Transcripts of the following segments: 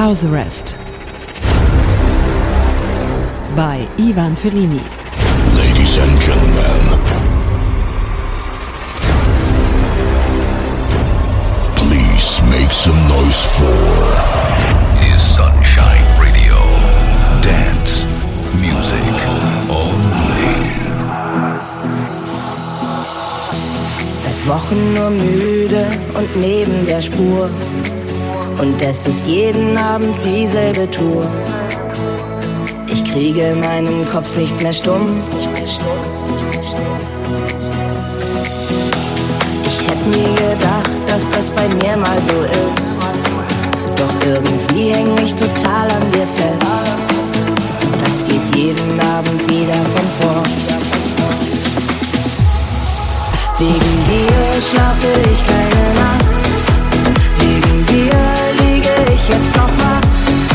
House Arrest bei Ivan Fellini. Ladies and gentlemen, please make some noise for is Sunshine Radio. Dance music only. Seit Wochen nur müde und neben der Spur. Und es ist jeden Abend dieselbe Tour. Ich kriege meinen Kopf nicht mehr stumm. Ich hätte nie gedacht, dass das bei mir mal so ist. Doch irgendwie häng ich total an dir fest. Das geht jeden Abend wieder von vor. Wegen dir schlafe ich keine Nacht. Jetzt noch wach.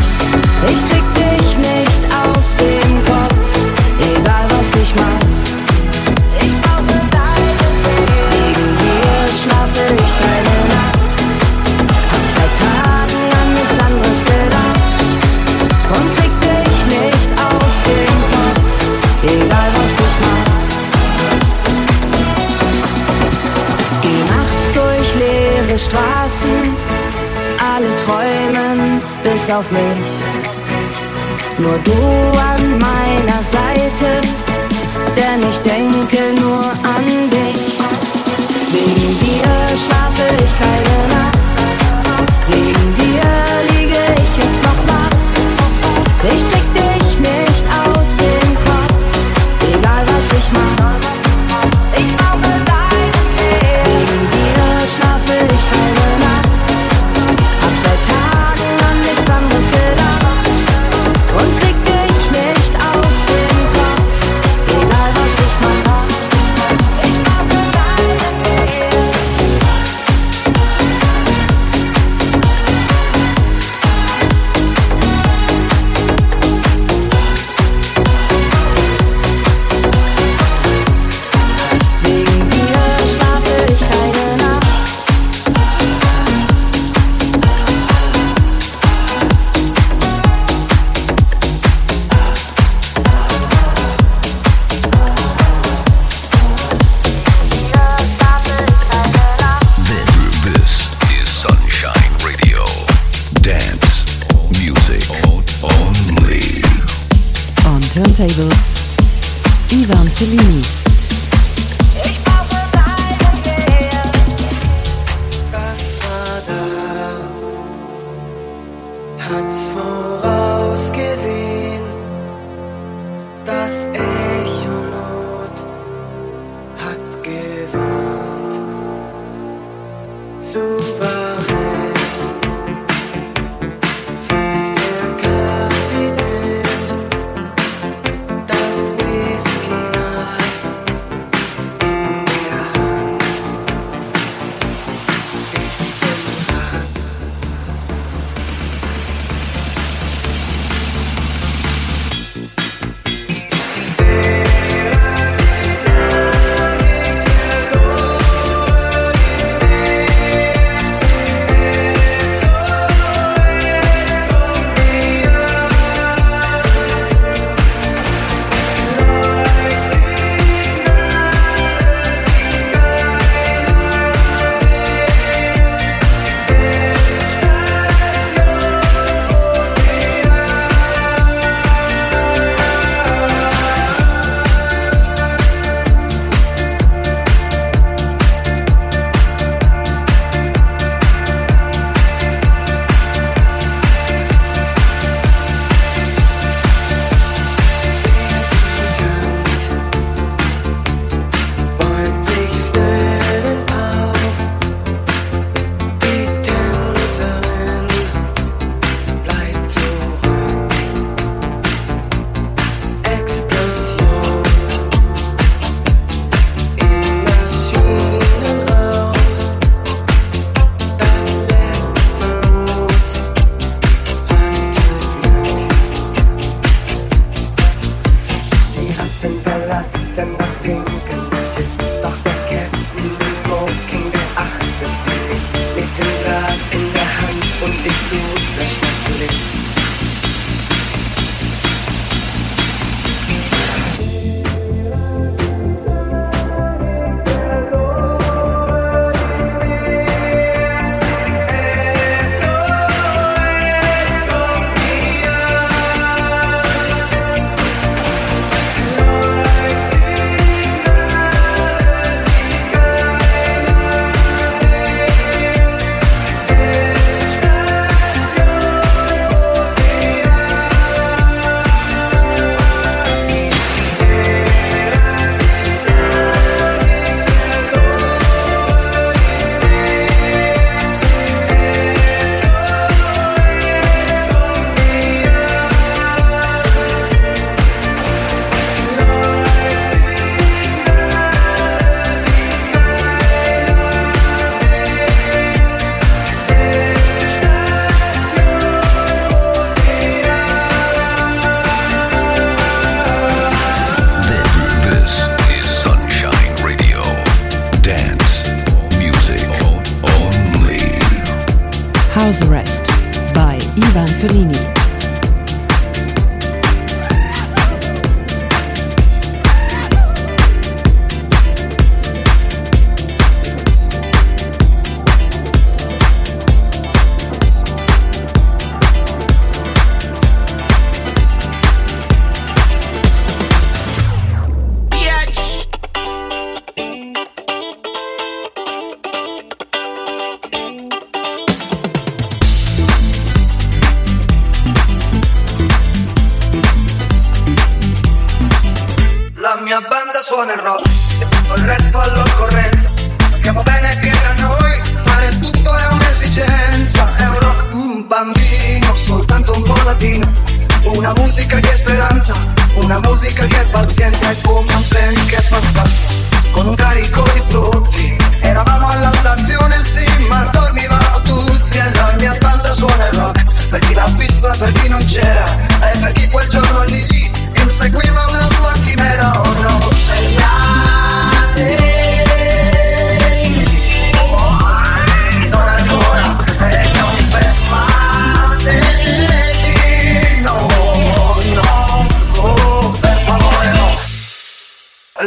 Bis auf mich. Nur du an meiner Seite, denn ich denke nur an dich. Wegen dir schlafe ich keine Nacht, wegen dir liege ich jetzt noch wach. Ich krieg dich nicht aus dem Kopf, egal was ich mach.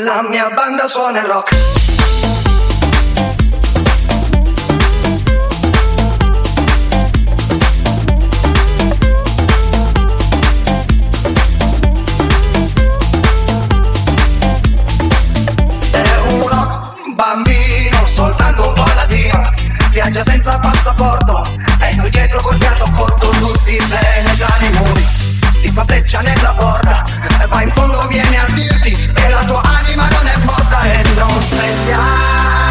La mia banda suona il rock. viaggio senza passaporto e noi dietro col fiato corto tutti per fa breccia nella porta. Ma in fondo viene a dirti che la tua anima non è morta E non svegliare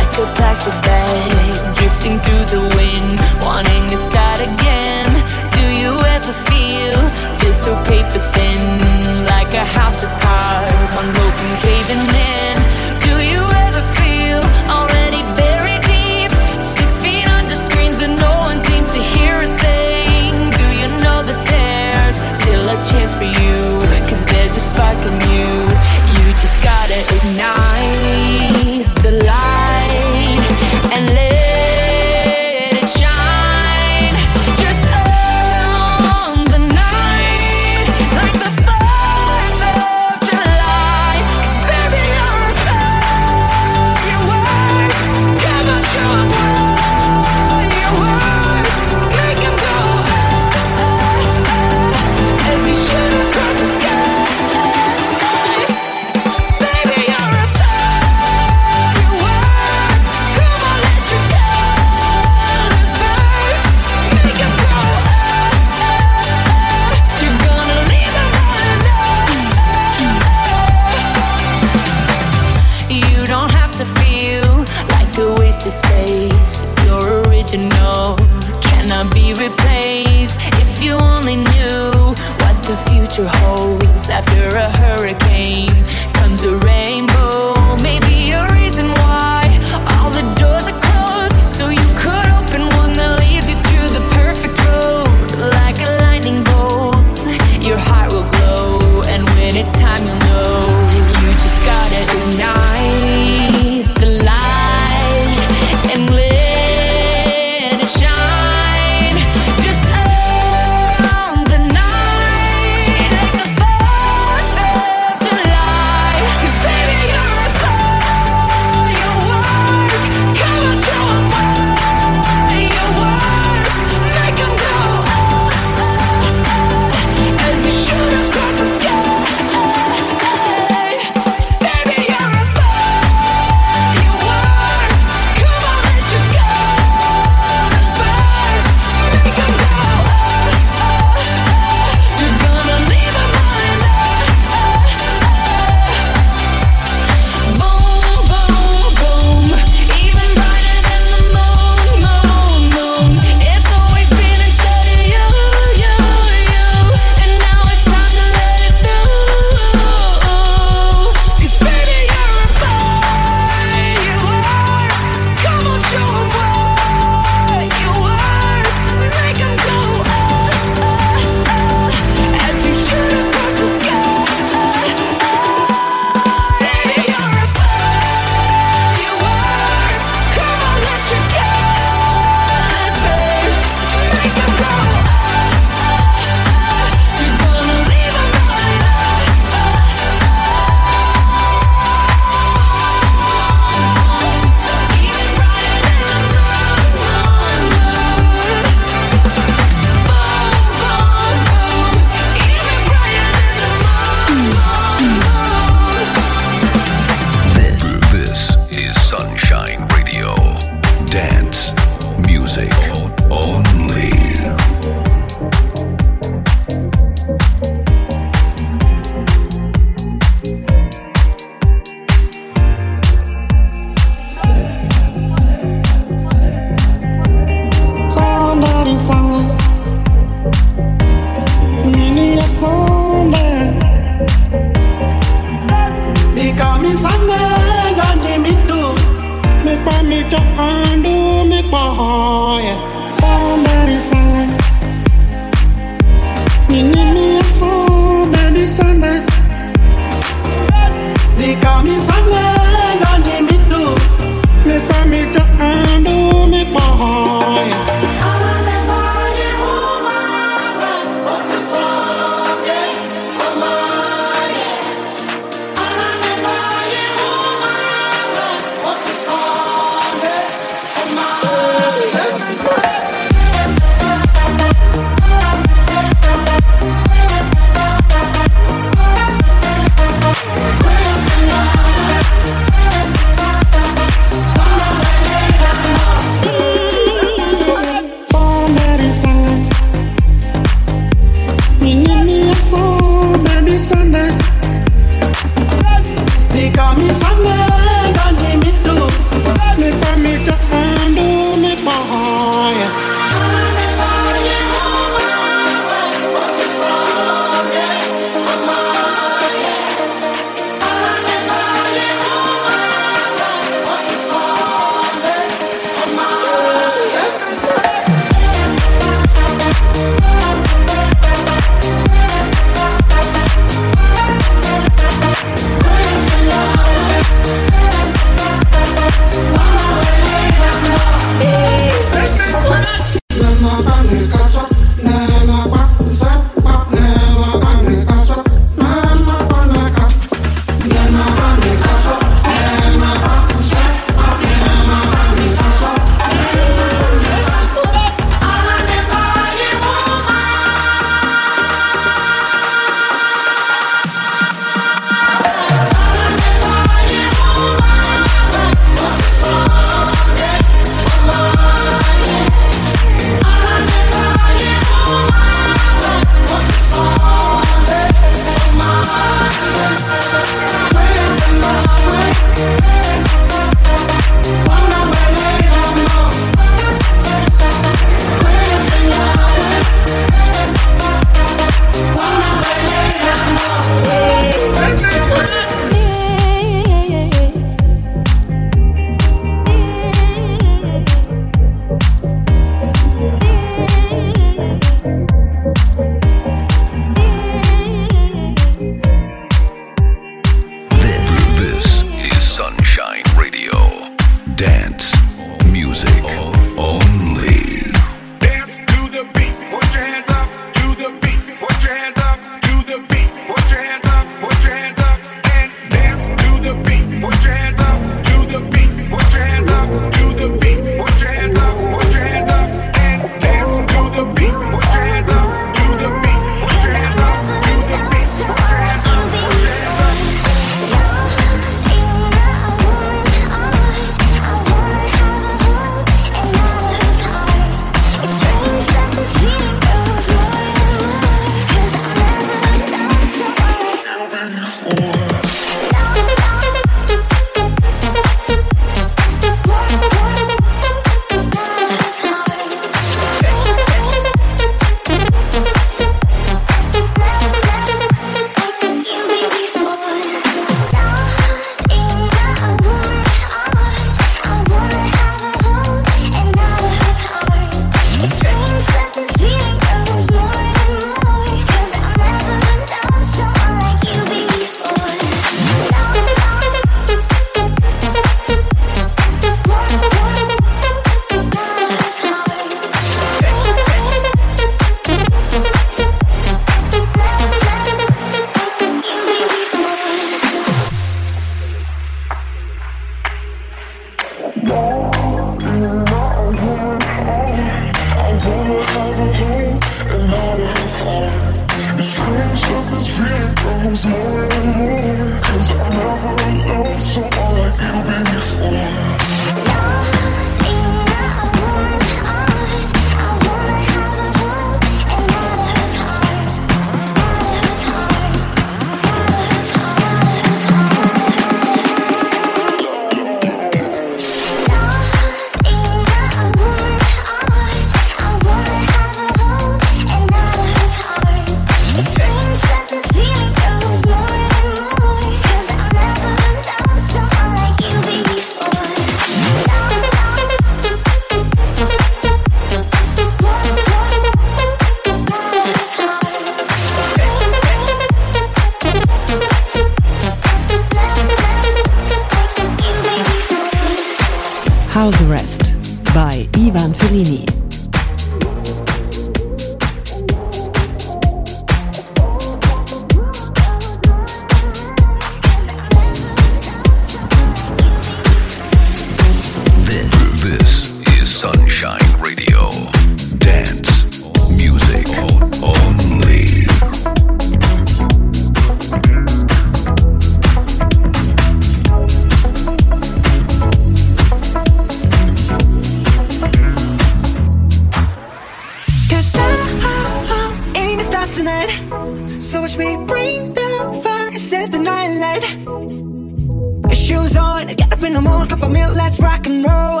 up in the morning, cup of milk, let's rock and roll.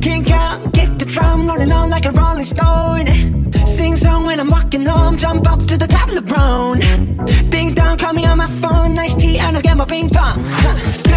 Kink out, kick the drum, rolling on like a rolling stone. Sing song when I'm walking home, jump up to the top of the brown. Ding dong, call me on my phone, nice tea, and I'll get my ping pong. Huh.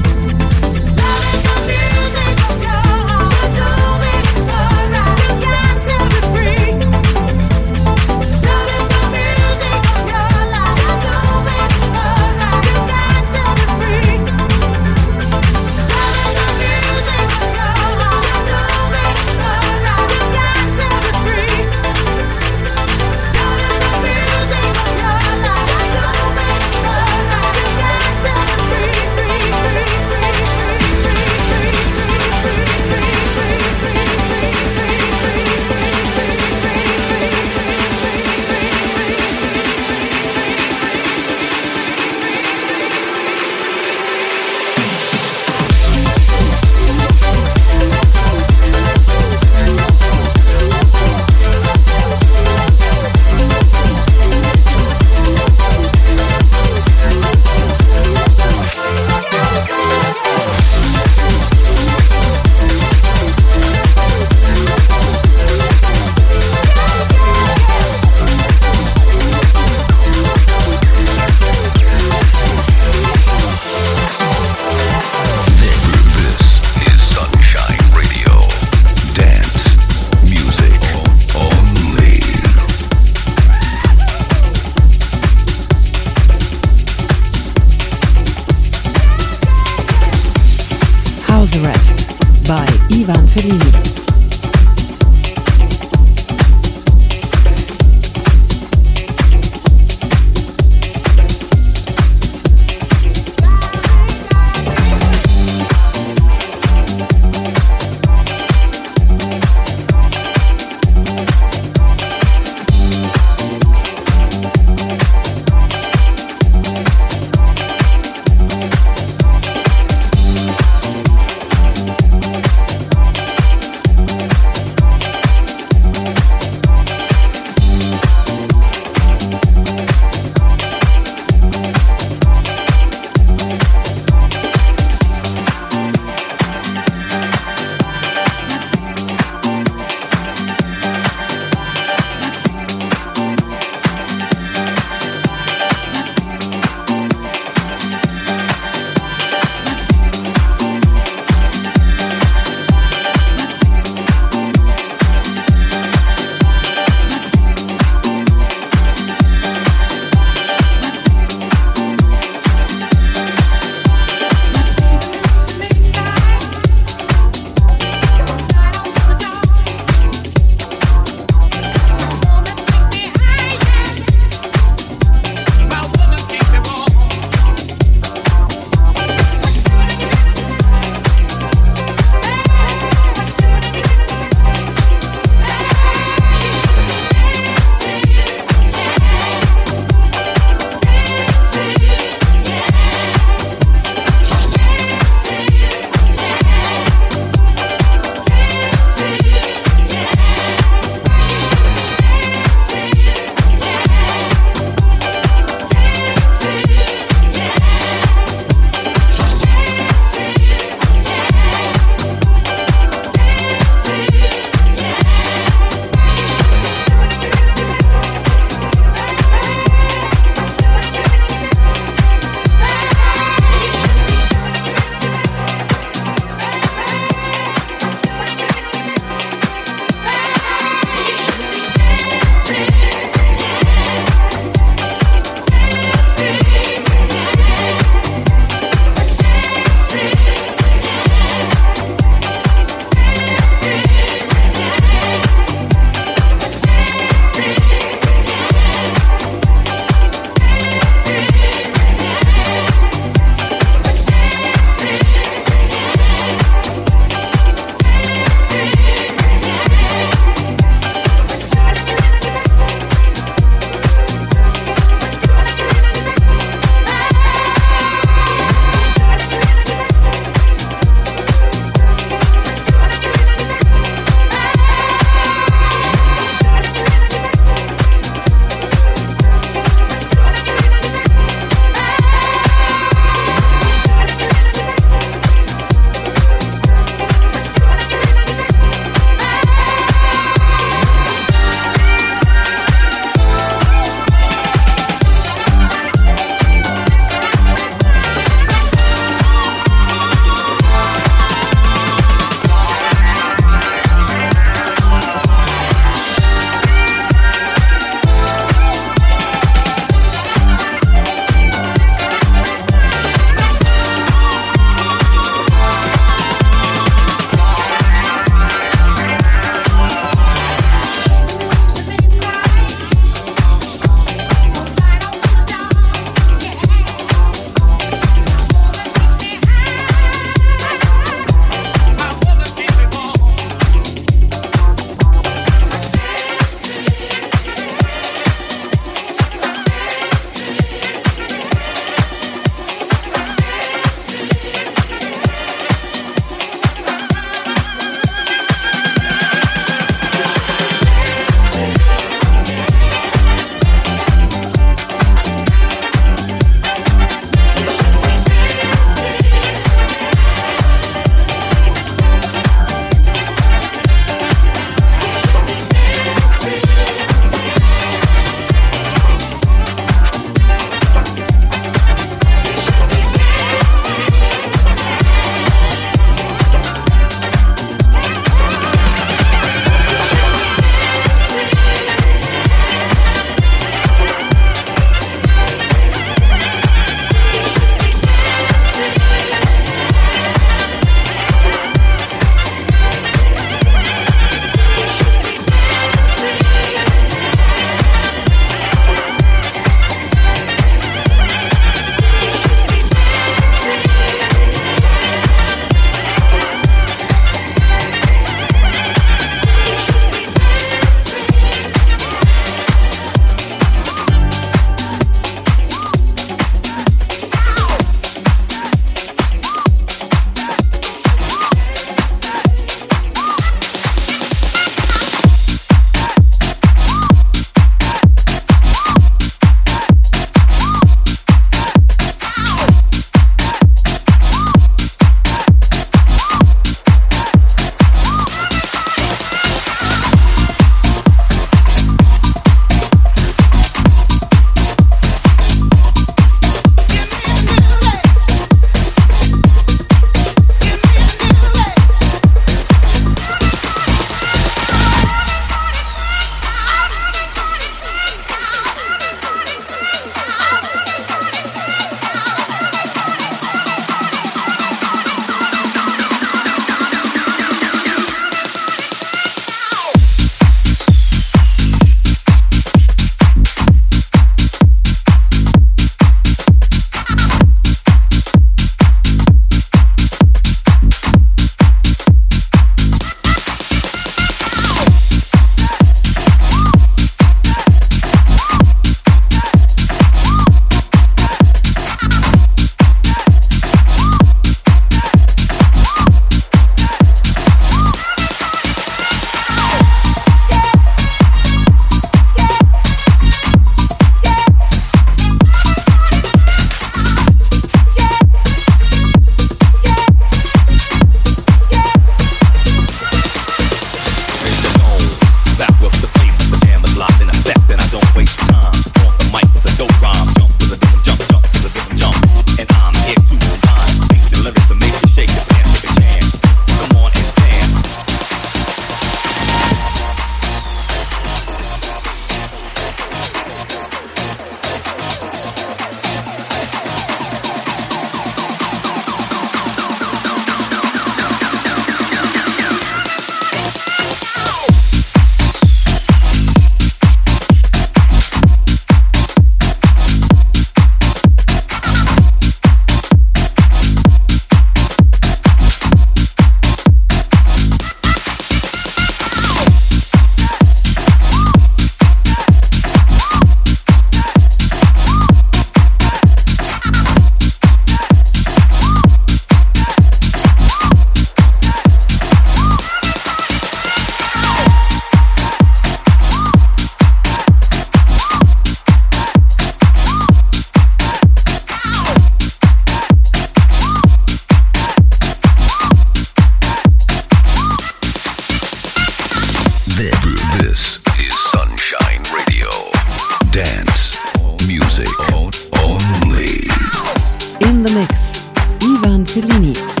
Fellini.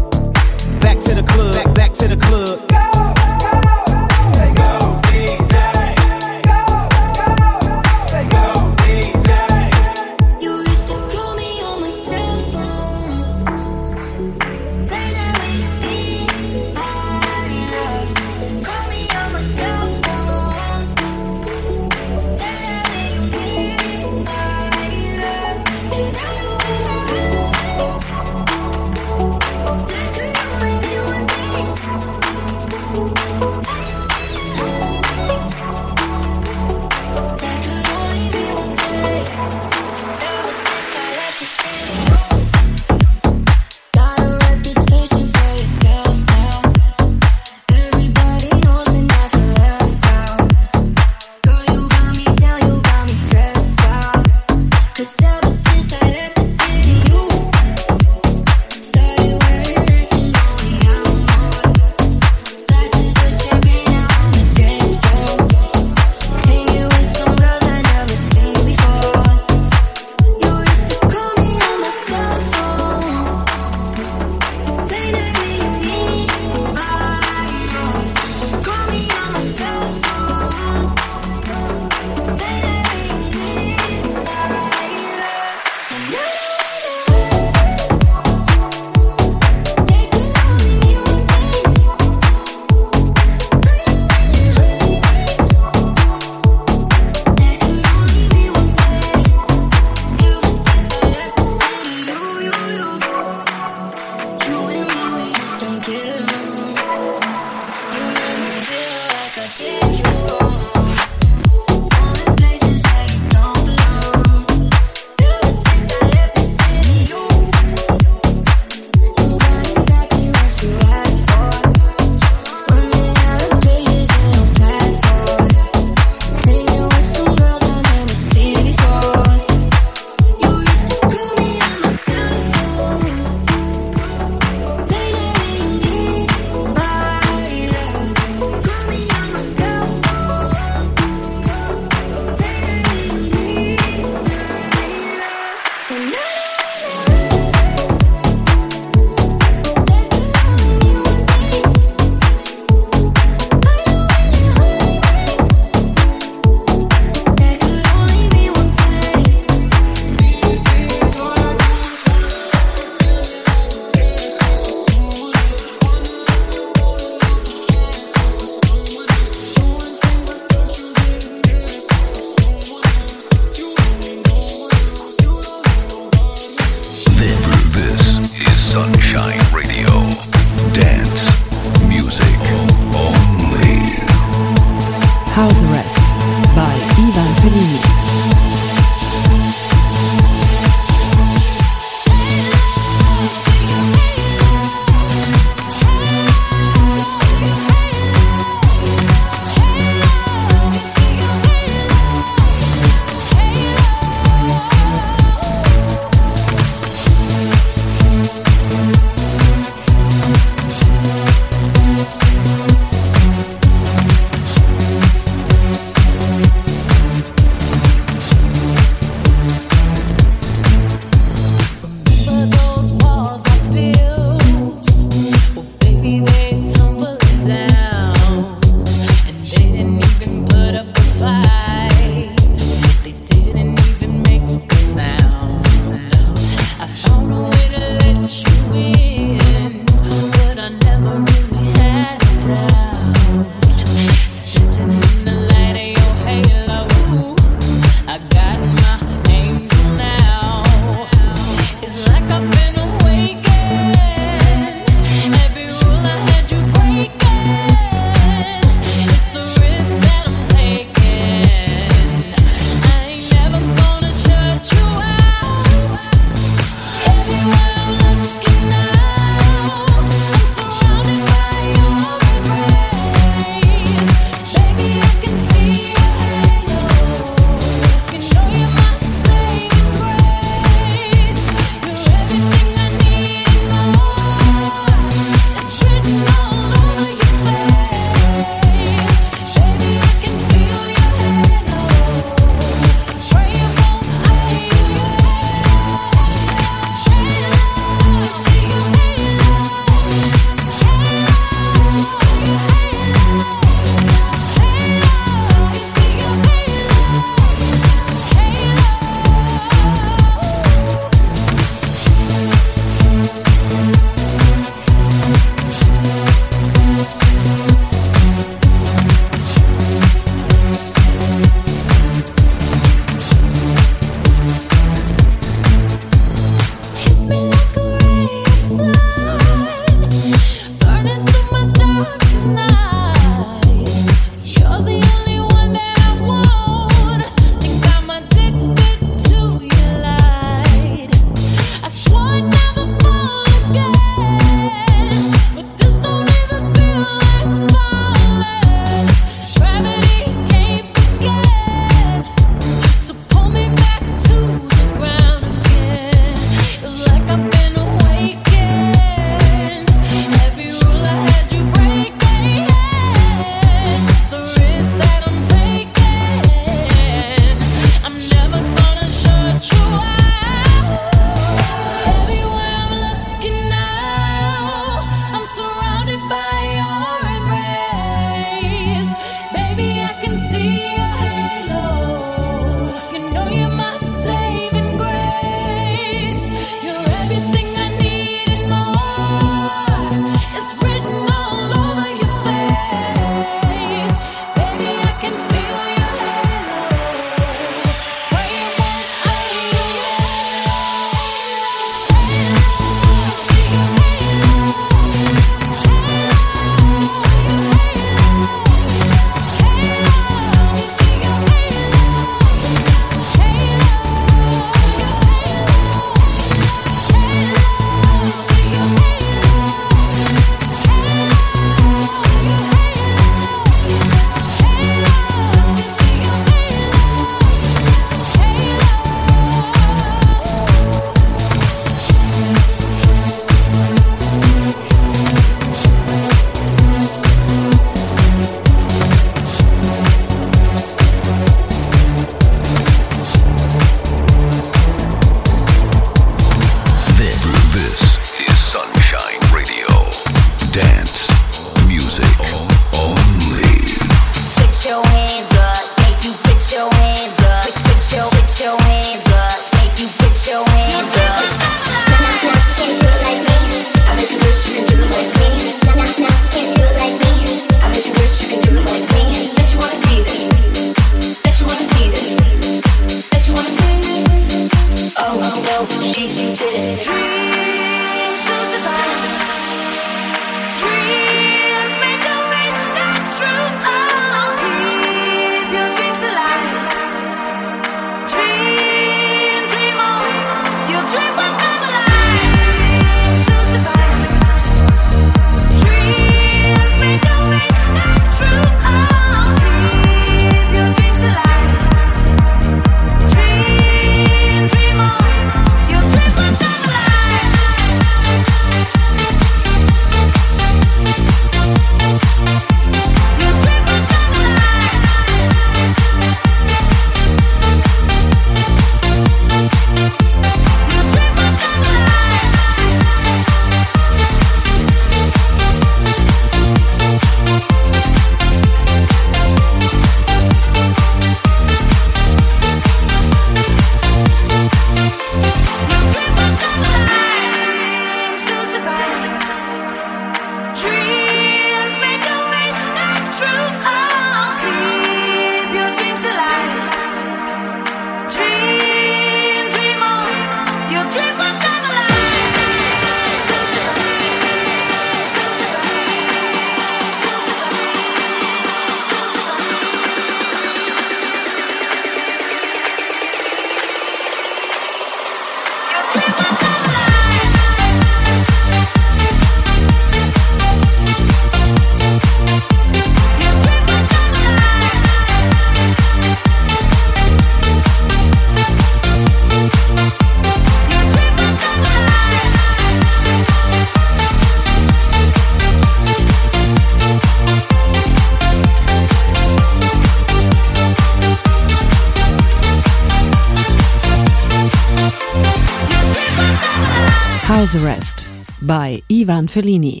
Fellini.